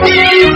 Thank you.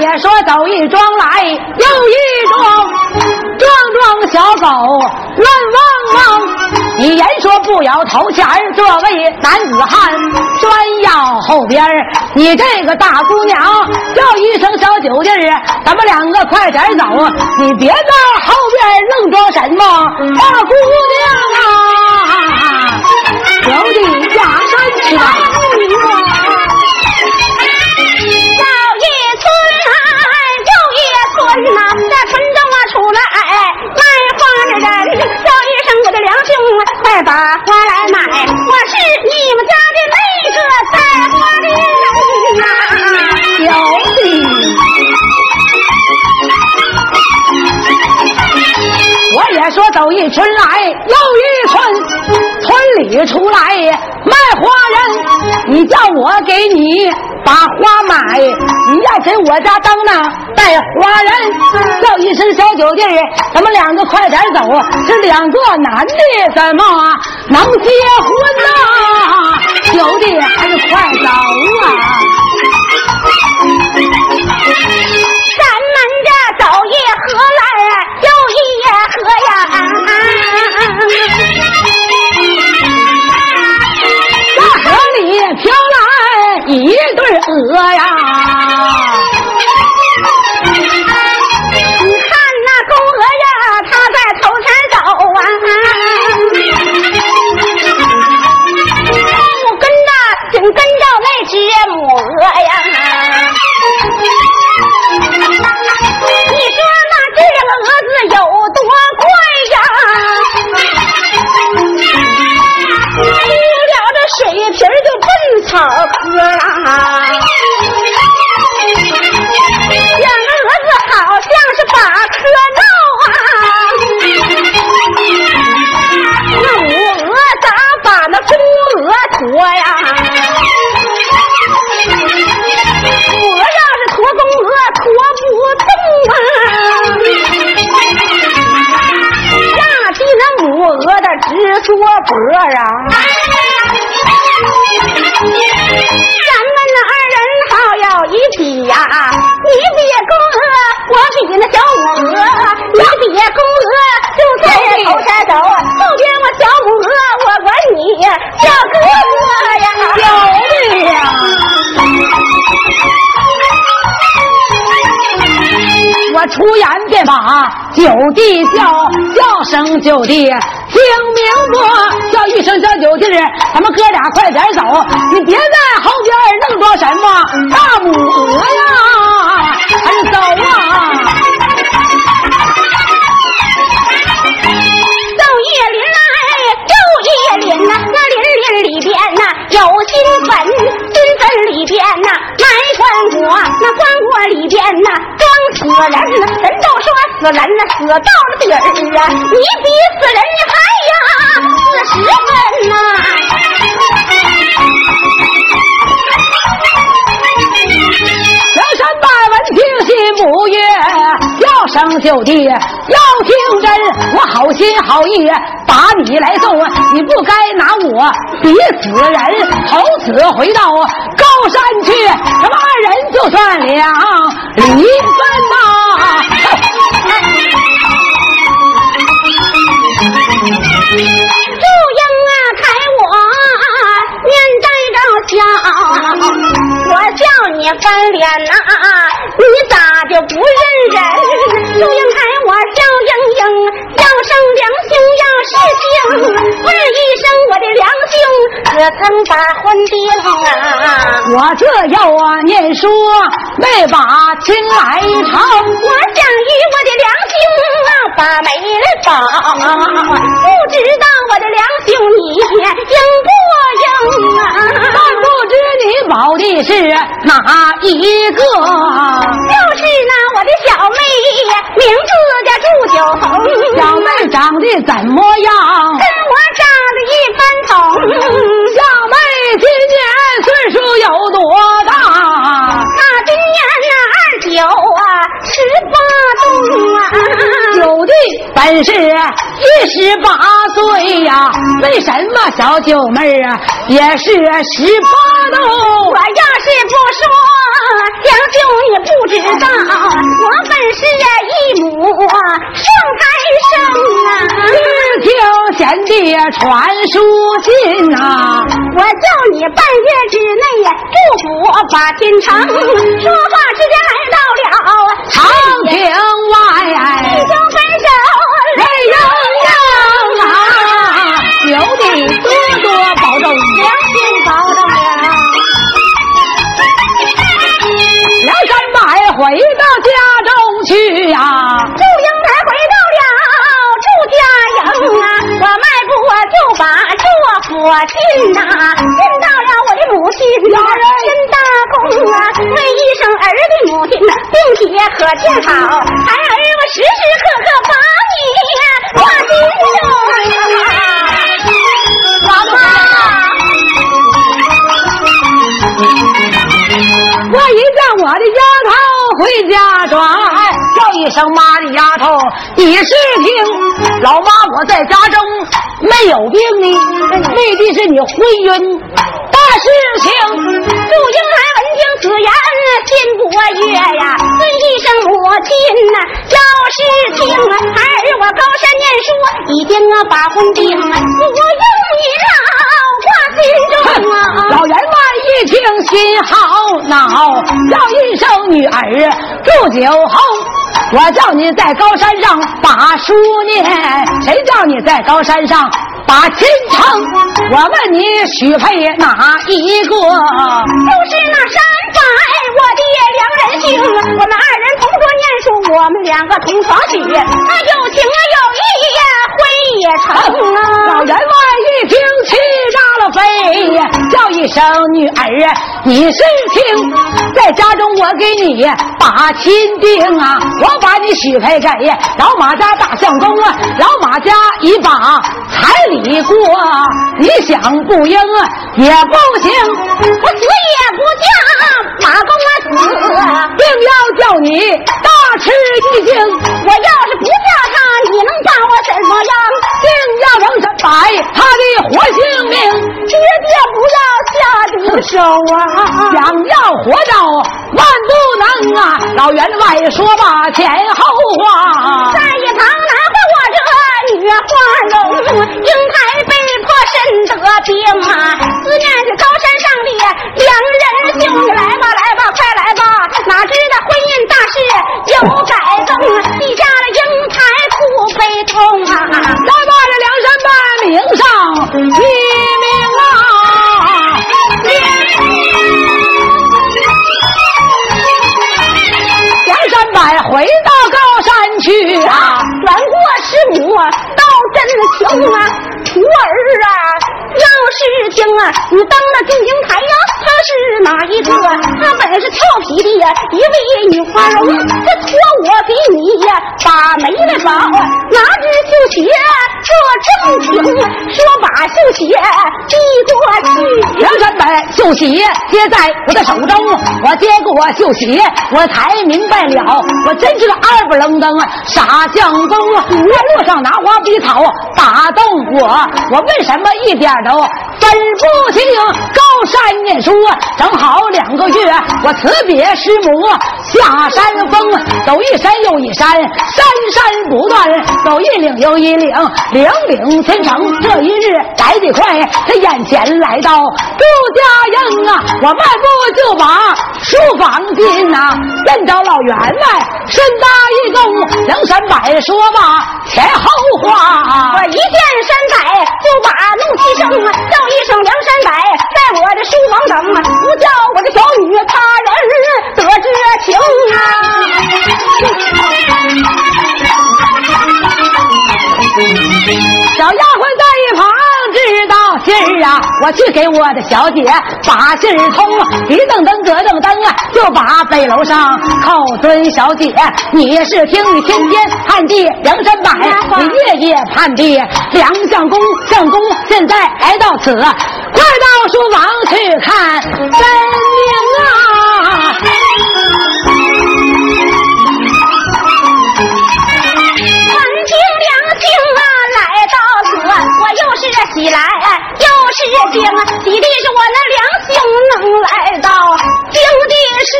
也说走一桩来又一桩撞撞小狗乱汪汪你言说不摇头前这位男子汉专要后边儿你这个大姑娘叫一声小酒劲儿咱们两个快点走。你别在后边愣装什么大姑娘啊有的下山去打工啊一村呐，在村中啊出来卖花的人，叫一声我的梁兄，快把花来买。我是你们家的那个卖花的呐，小弟。我也说走一村来又一村，村里出来卖花人，你叫我给你把花买，你要给我家当那带花人，叫一声小酒弟咱们两个快点走，这两个男的怎么能结婚呐？九弟还是快走啊！你比公鹅，我比那小母鹅，你比公鹅就在头山走，后边我小母鹅，我管你叫哥哥呀。有的呀！我出言便把九弟叫，叫声九弟听明白，叫一声小九弟，咱们哥俩快点走，你别在后边弄着什么大母鹅呀，还走啊！走叶林来，又叶林呐，那林林里边呐有金坟，坟里边呐埋棺椁，那棺椁里边呐装死人，人都说死人呐死到了底儿啊，你比死人还呀死十分呐。听心不悦，叫声九弟要听真，我好心好意把你来送，你不该拿我比死人。从此回到高山去，咱们二人就算两离分呐、祝英啊，开我面带着笑，我叫你翻脸呐、你咋就不认人？祝英台我叫英英，要生良心要是情，问一声我的良心，可曾把婚定啊？我这要啊念书没把情来成，我想与我的良心啊把媒保，不知道我的良心你应不应啊？但不知你保的是哪一个？就是那我的小妹，名字叫祝九红，小妹长得怎么样？跟我长得一般同。小妹今年岁数有多大？那今年那二九啊，十八冬啊。九弟本是一十八岁呀，为什么小九妹啊也是十八我冬？要是不说，知道，我本是啊一母双胎生啊。只听贤弟传书信呐、我叫你半月之内祝福把天成，说话之间来到了长亭外弟兄我就把这佛进呐、进到了我的母亲呀，陈大功啊，问一声儿的母亲呐，并且可见好，孩儿我时时刻刻把你挂心中啊。我一叫我的丫头回家转，一声妈的丫头，你是听老妈我在家中没有病呢，未必是你婚姻大事情。祝英台闻听此言，心不悦呀，问一声母亲呐，要是听，孩儿我高山念书，已经啊把婚定啊，我用你老挂心中啊。老员外一听心好恼，叫一声女儿祝酒后。我叫你在高山上把书念，谁叫你在高山上把亲成？我问你许配哪一个？就是那山，我的两人情，我们二人同桌念书，我们两个同床许，那有情啊有义呀，婚也成啊。老员外一听气炸了肺，叫一声女儿啊，你是听，在家中我给你把亲定啊，我把你许配给老马家大相公啊，老马家一把彩礼过，你想不应啊也不行，我死也不嫁马公子定要叫你大吃一惊！我要是不叫他，你能把我怎么样？定要能怎摆他的活性命？爹爹不要下毒手啊！想要活到万不能啊！老员外说吧，前后话。在一旁来回我这女花容，英台被迫身得病啊，思念着高山上的良人兄。是听啊，你当了祝英台呀，是哪一个？他本是俏皮的呀，一位女花容，这托我给你呀，把媒来保，拿着绣鞋这正情，说把绣鞋递过去。梁山伯绣鞋接在我的手中，我接过绣鞋，我才明白了，我真是个二不愣登啊，傻相公啊！在路上拿花逼草打动我，我为什么一点都分不清？高山念书正好两个月，我辞别师母下山峰，走一山又一山，山山不断，走一岭又一岭，岭岭千程。这一日来得快，这眼前来到朱家营啊，我迈步就把书房进呐，见着老员外，深大一躬，梁山伯说吧前后话。我一见山仔就把怒气生，叫一声梁山伯，在我的书房。等，不叫我的小女他人得知情。小丫鬟在一旁知道信儿啊，我去给我的小姐把信儿通，一噔噔咯噔噔啊，就把北楼上叩尊小姐，你是听你天天盼地梁山伯，你夜夜盼地梁相公，相公现在来到此，快到书房去看真名啊！这喜来又是惊，喜的是我那良兄能来到，惊的是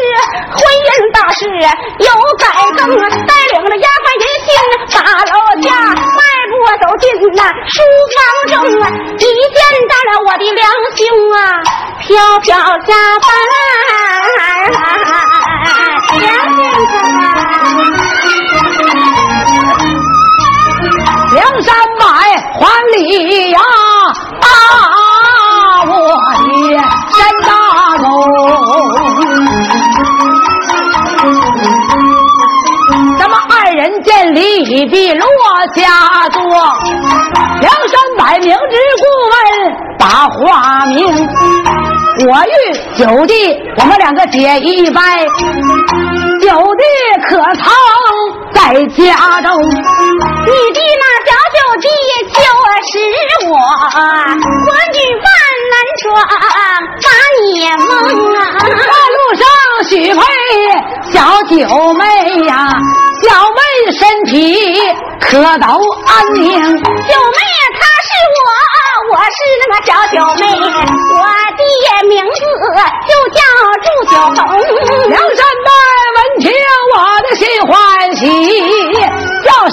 婚姻大事有改更，带领着丫鬟人心把楼下，迈步走进那书房中啊，一见到了我的良兄啊，飘飘下凡，还礼呀！啊，我的山大龙。咱们二人见礼毕落下座，梁山百明知故问把话明。我与九弟，我们两个结一拜。九弟可曾在家中？你的那小九弟就是我，我女扮男装把你蒙啊！半路上许配小九妹呀，小妹身体可都安宁。九妹她是我，我是那个小九妹，我的名字就叫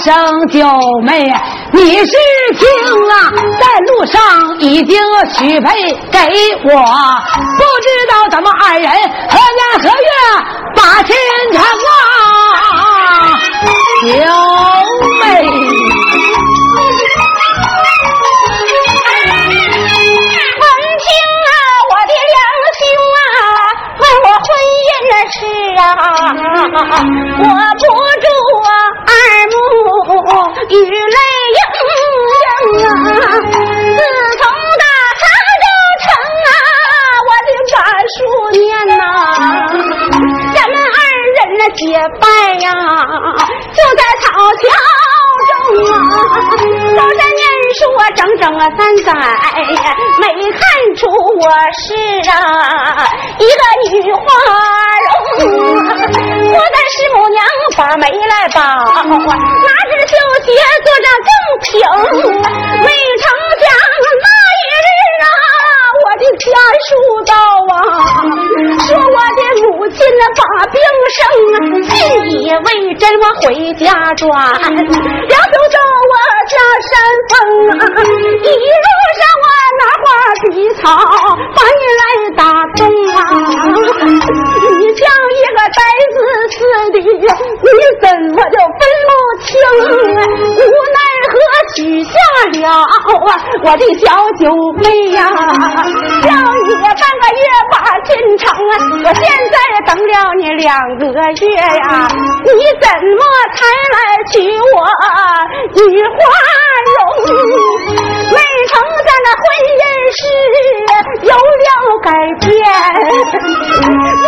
声九妹，你是听啊，在路上已经许配给我，不知道咱们二人何年何月把亲成啊？九妹。闻听啊，我的良心啊，问我婚姻的事啊，我不雨泪盈盈啊。自从打杭州城啊，我的把书念呐、咱们二人那结拜呀、就在草桥中啊，高山念书啊，整整啊三载，没看出我是啊一个女花容。我在师母娘把媒来保，拿着绣鞋做着正平，没成想那一日啊，我的家属到啊，说我的母亲呢把病生啊，信以为真，我回家转，要走走我山峰，一路上我拿花地草把你来打动啊，子似的，你怎么就分不清？无奈何许下了我的小九妹呀，叫你半个月把进城啊！我现在等了你两个月呀，你怎么才来娶我女花容？没成咱的婚姻事有了改变，我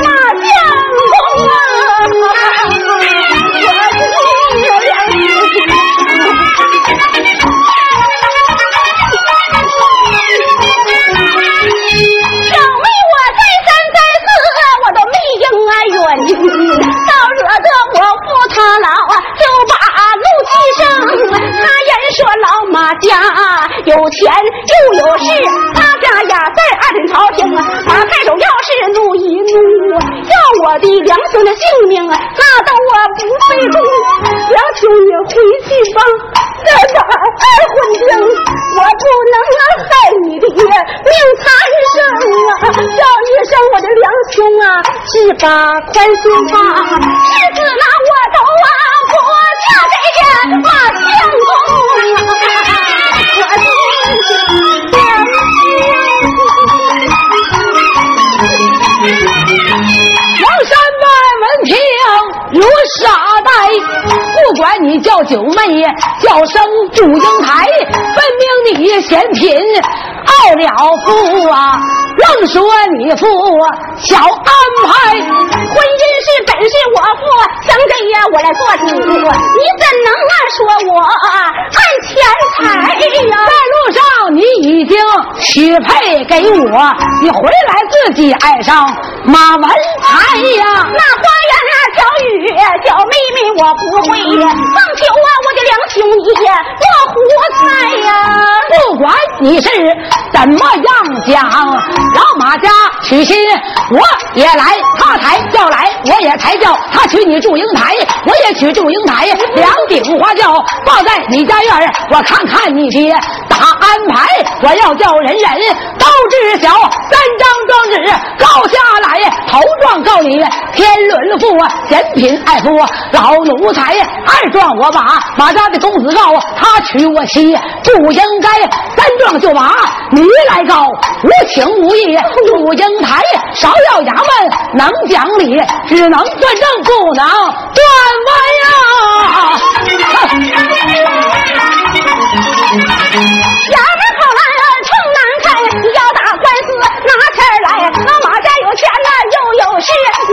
有钱又有势，他家呀在二品朝廷啊，马太守要是怒一怒，要我的良兄的性命啊，那都我不费功。梁兄你回去吧，这把二婚定，我不能害你的命残生啊！叫一声我的梁兄啊，是把宽心吧，是子那我都啊不嫁给马相公管你叫九妹，叫声祝英台，分明你嫌贫傲了夫啊！愣说你父小安排，婚姻是本是我父想给呀，我来做主，你怎能乱说我爱钱财呀？在路上你已经许配给我，你回来自己爱上马文才呀？那花言巧语，小妹妹我不会，放酒啊我的两兄弟做胡菜呀！不管你是怎么样讲。老马家娶亲，我也来；他抬轿来，我也抬轿。他娶你祝英台，我也娶祝英台。两顶花轿放在你家院我看看你爹他安排。我要叫人人都知晓，三张状纸告下来，头状告你天伦父，嫌贫爱富老奴才；二状我把马家的公子告，他娶我妻不应该；三状就把你来告，无情无义。不英台少要衙门能讲理，只能断正不能断歪呀！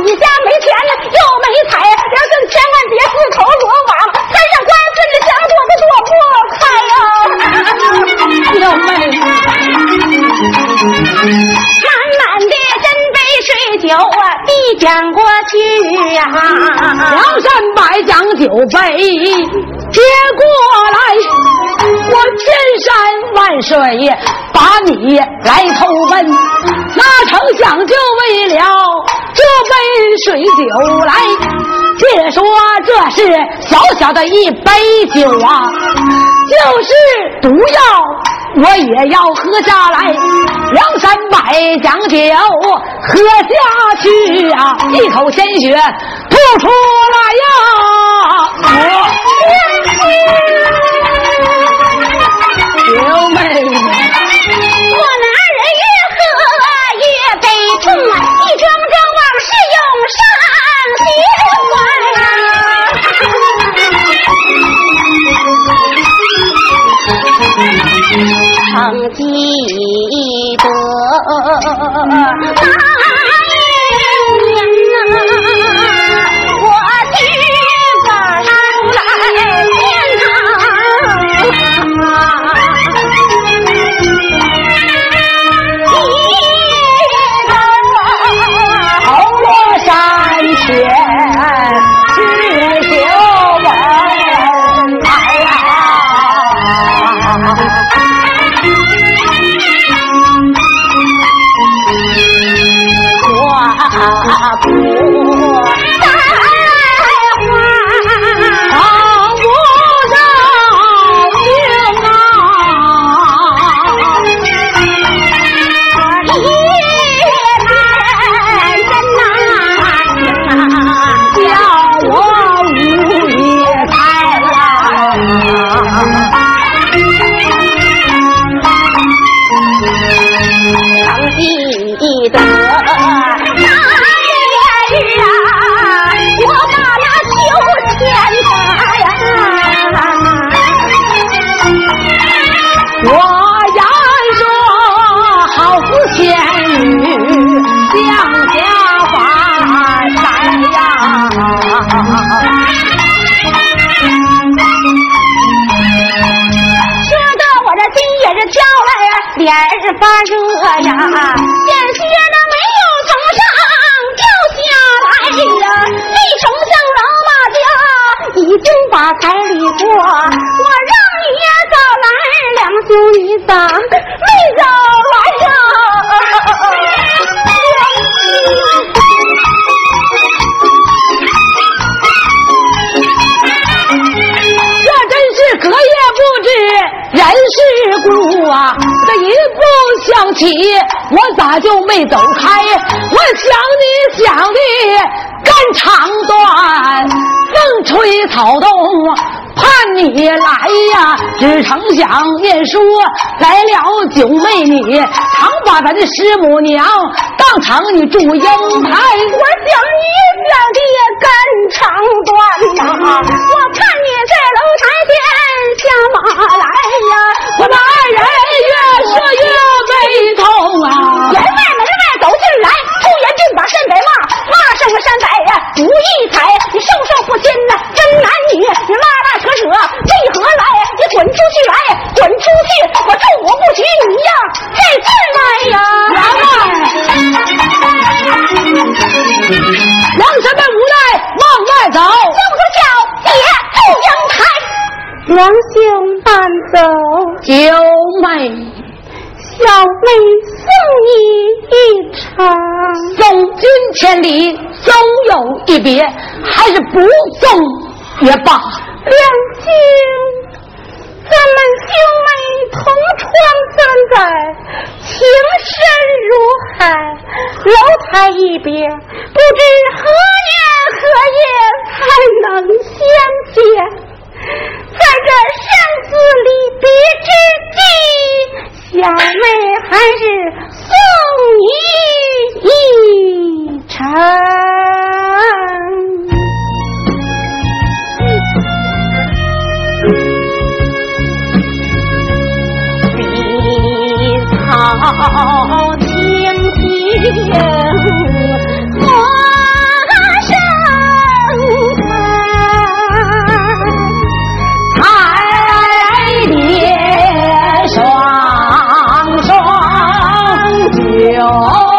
你家没钱呢，又没财。梁兄千万别自投罗网，摊上官司你想躲都躲不开呀！妹，满满的斟杯水酒啊，递讲过去呀。梁山伯将酒杯接过来，我千山万水把你来投奔，哪成想就为了这杯水酒来。别说这是小小的一杯酒啊，就是毒药我也要喝下来。梁山伯将酒喝下去啊，一口鲜血吐出来呀！九妹，上心。曾记得我不兄你咋没早来呀？这真是隔夜不知人世故啊！这一步想起，我咋就没走开？我想你想的肝肠断，风吹草动盼你来呀！只成想念书来了九妹你，常把咱的师母娘当成你祝英台。我想你想的肝肠断呀，我看你在楼台前下马来山北呀不义财，你受受不亲呐，真男女你拉拉扯扯为何来？你滚出去来，滚出去！我咒我不许你呀再进来呀！娘什么无奈往外走，叫不叫姐祝英台，两兄伴走，九妹小妹送你一程。送君千里，总有一别，还是不送也罢。两兄，咱们兄妹同窗三载，情深如海。楼台一别，不知何年何月才能相见。在这生死离别之际，小妹还是送你一程。碧草青青九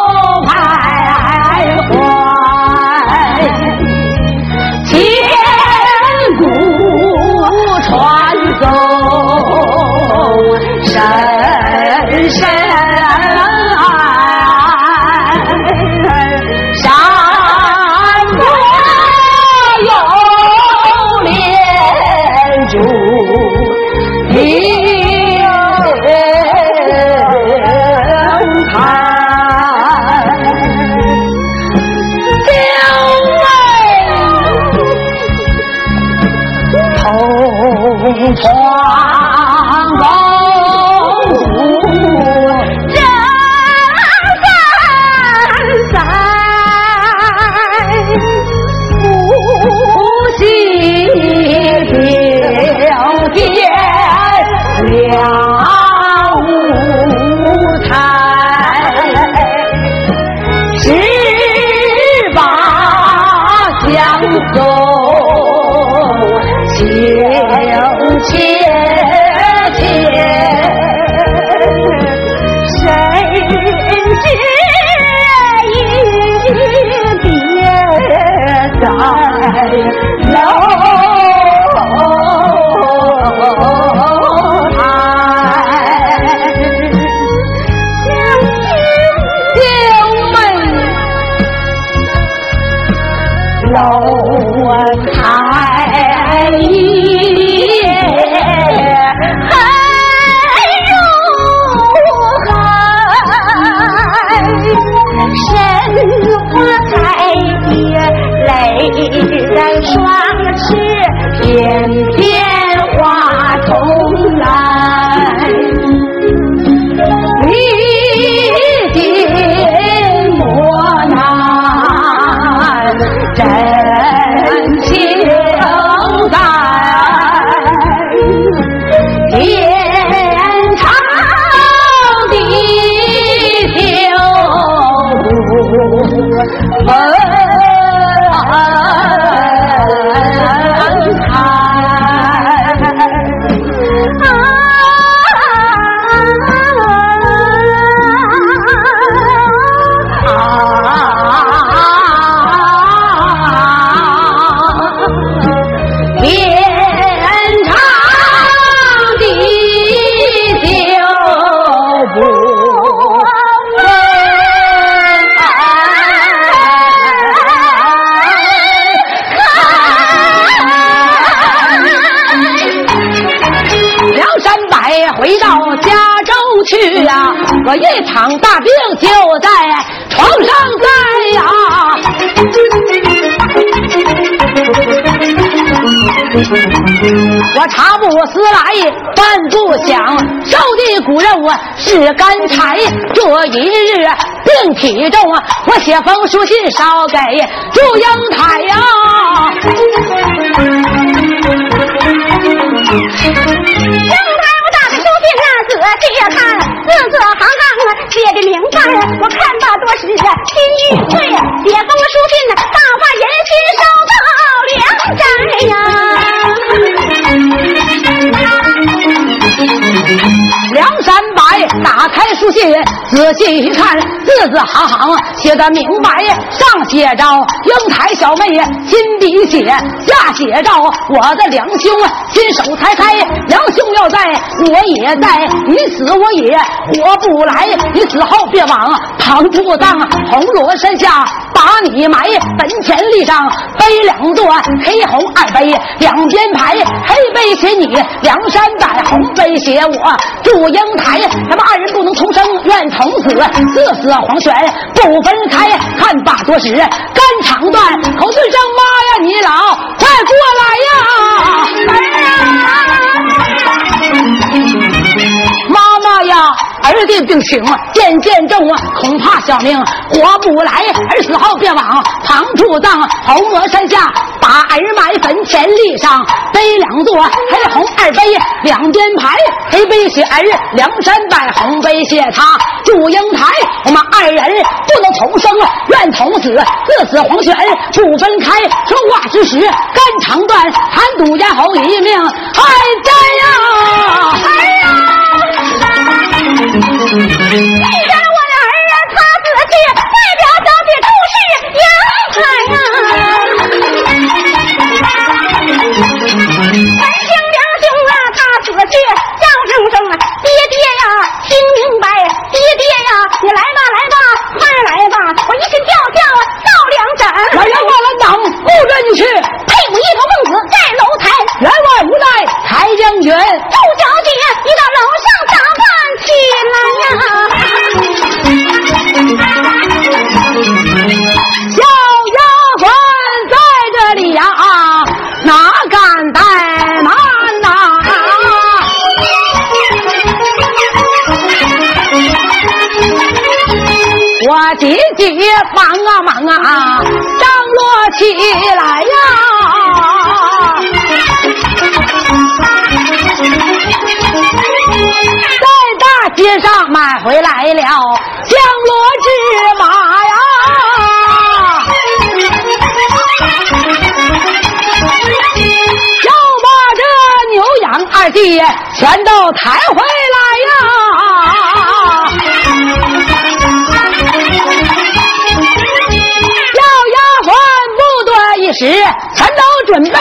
我一场大病就在床上栽呀，我茶不思来饭不想，烧的骨肉啊是干柴。这一日病体重啊，我写封书信捎给祝英台呀。英台，我打开书信那仔细看，字字写的明白，我看罢多时啊，心欲碎，写封书信呢，大发人心，收到梁山呀。梁山伯打开书信，仔细一看，字字行行写的明白。上写着英台小妹呀亲笔写，下写着我的两兄亲手裁开。我也在。你死我也活不来。你死后别往旁处葬，红罗山下把你埋。坟前立上碑两座，黑红二碑两边排。黑碑写你梁山伯，红碑写我祝。英台，咱们二人不能同生，愿同死，誓死黄泉不分开。看罢多时，肝肠断，口尊声妈呀，你老快过来呀！妈哎呀！儿的病情渐渐重啊，恐怕小命活不来。儿死后便往旁处葬，红额山下把儿埋，坟前立上碑两座，黑红二碑两边排，黑碑写儿梁山伯，红碑写他祝英台。我们二人不能同生，愿同死，各死黄泉不分开。说话之时肝肠断，喊赌咽喉一命还在呀！哎呀！你看我的儿啊，他死去，外表小姐出世阳台呀。了降罗之马呀，要把这牛羊二弟全都抬回来呀。要丫鬟不多一时，全都准备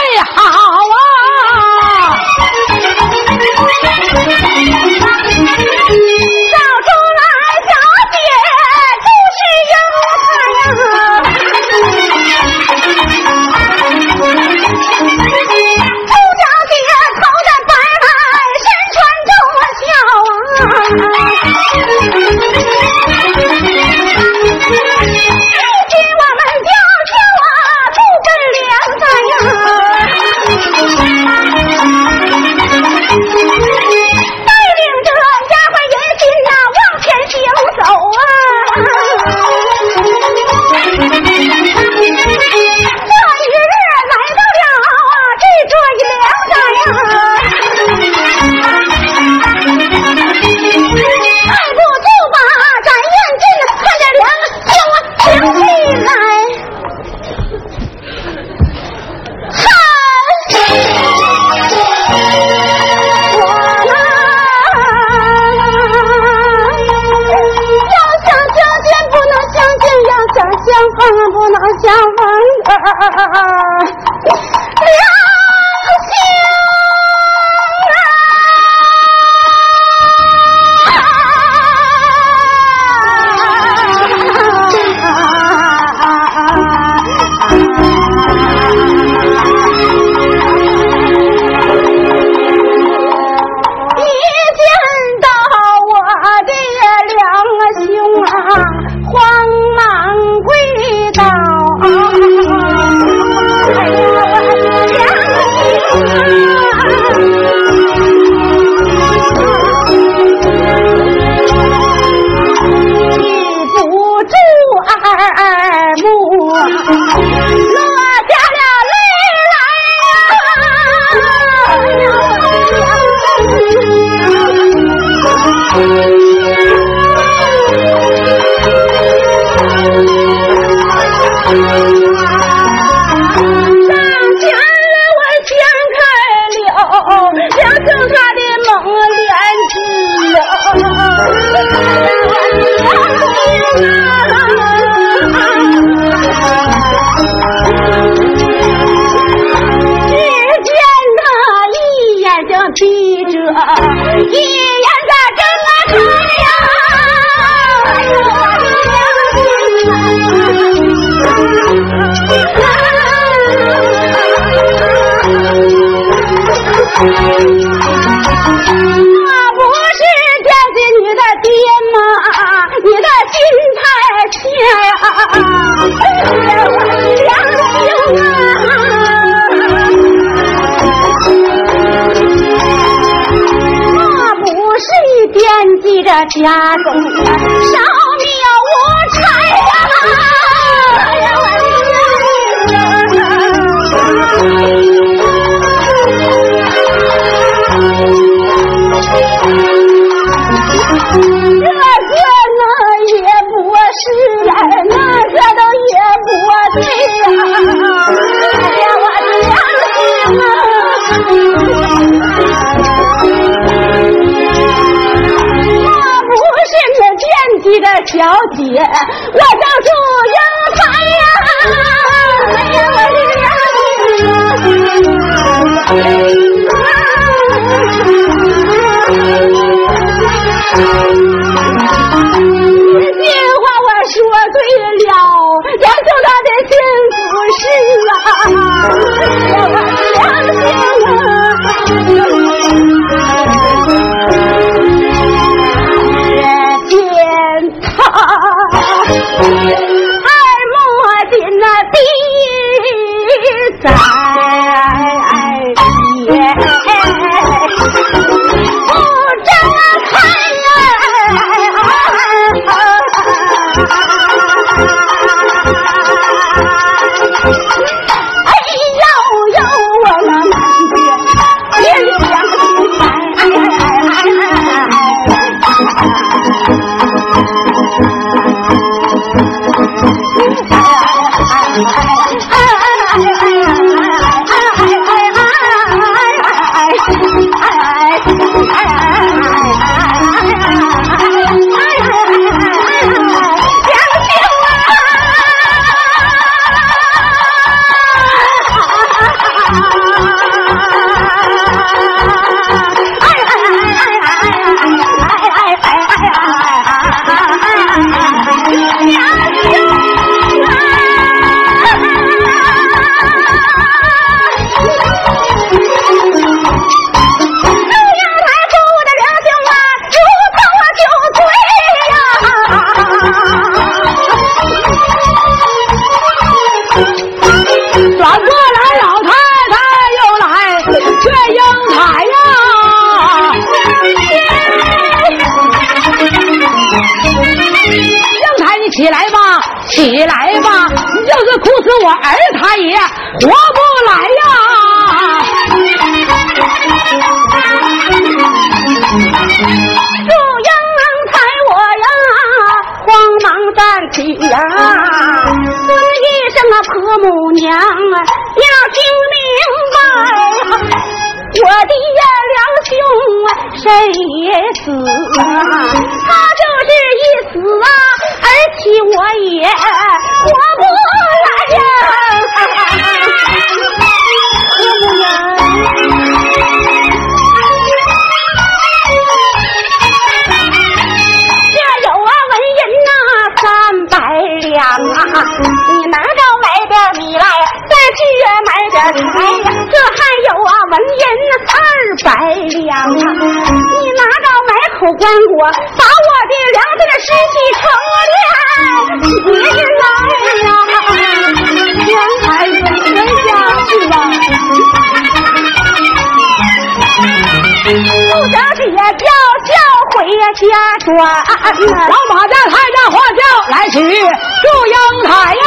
记着一样咋睁不开呀。我的娘亲家中少庙无财呀，小姐，我叫祝英台呀！哎呀，我的这买口棺椁，把我的两对尸体成殓。你来呀，钱财随人家去吧。不小姐叫叫回家转，老马家抬着花轿来娶祝英台呀，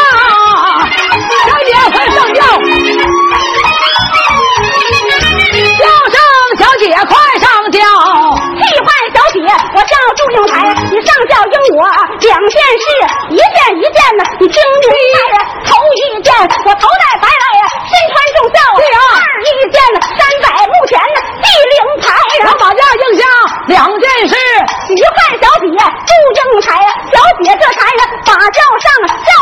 我两件事，一件一件的，你听明白呀？头一件我头戴白来呀，身穿重孝；对啊二一件呢，三百目前呢，地灵牌呀老。马家应下两件事，一范小姐祝英台呀，小姐这才呀把轿上，轿夫花轿